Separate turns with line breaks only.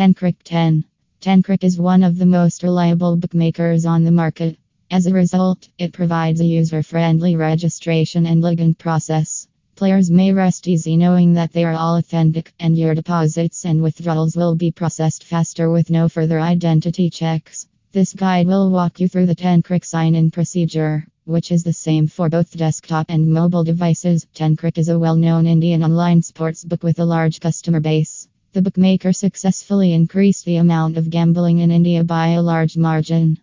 10Cric 10. 10Cric is one of the most reliable bookmakers on the market. As a result, it provides a user friendly registration and login process. Players may rest easy knowing that they are all authentic and your deposits and withdrawals will be processed faster with no further identity checks. This guide will walk you through the 10Cric sign in procedure, which is the same for both desktop and mobile devices. 10Cric is a well known Indian online sports book with a large customer base. The bookmaker successfully increased the amount of gambling in India by a large margin.